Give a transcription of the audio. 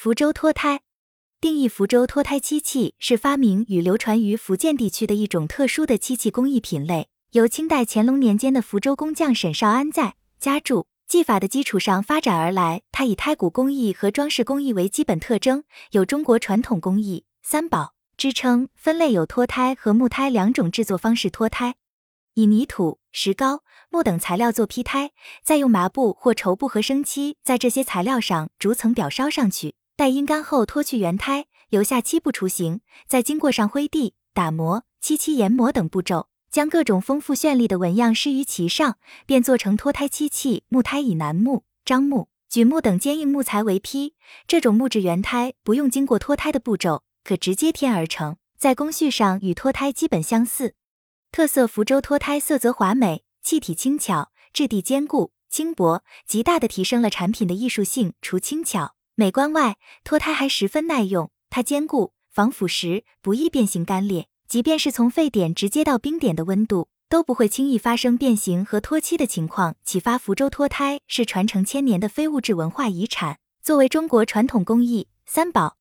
福州脱胎定义：福州脱胎漆器是发明与流传于福建地区的一种特殊的漆器工艺品类，由清代乾隆年间的福州工匠沈绍安在家注技法的基础上发展而来。它以胎骨工艺和装饰工艺为基本特征，有中国传统工艺三宝之称。分类有脱胎和木胎两种制作方式。脱胎以泥土、石膏、木等材料做坯胎，再用麻布或绸布和生漆在这些材料上逐层裱烧上去。待阴干后脱去原胎，留下漆布雏形，再经过上灰地、打磨、漆漆研磨等步骤，将各种丰富绚丽的纹样施于其上，便做成脱胎漆器。木胎以楠木、樟木、榉木等坚硬木材为坯，这种木质原胎不用经过脱胎的步骤，可直接添而成，在工序上与脱胎基本相似。特色福州脱胎色泽华美，气体轻巧，质地坚固轻薄，极大的提升了产品的艺术性。除轻巧。美观外，脱胎还十分耐用。它坚固、防腐蚀，不易变形干裂。即便是从沸点直接到冰点的温度，都不会轻易发生变形和脱漆的情况。启发福州脱胎是传承千年的非物质文化遗产，作为中国传统工艺三宝，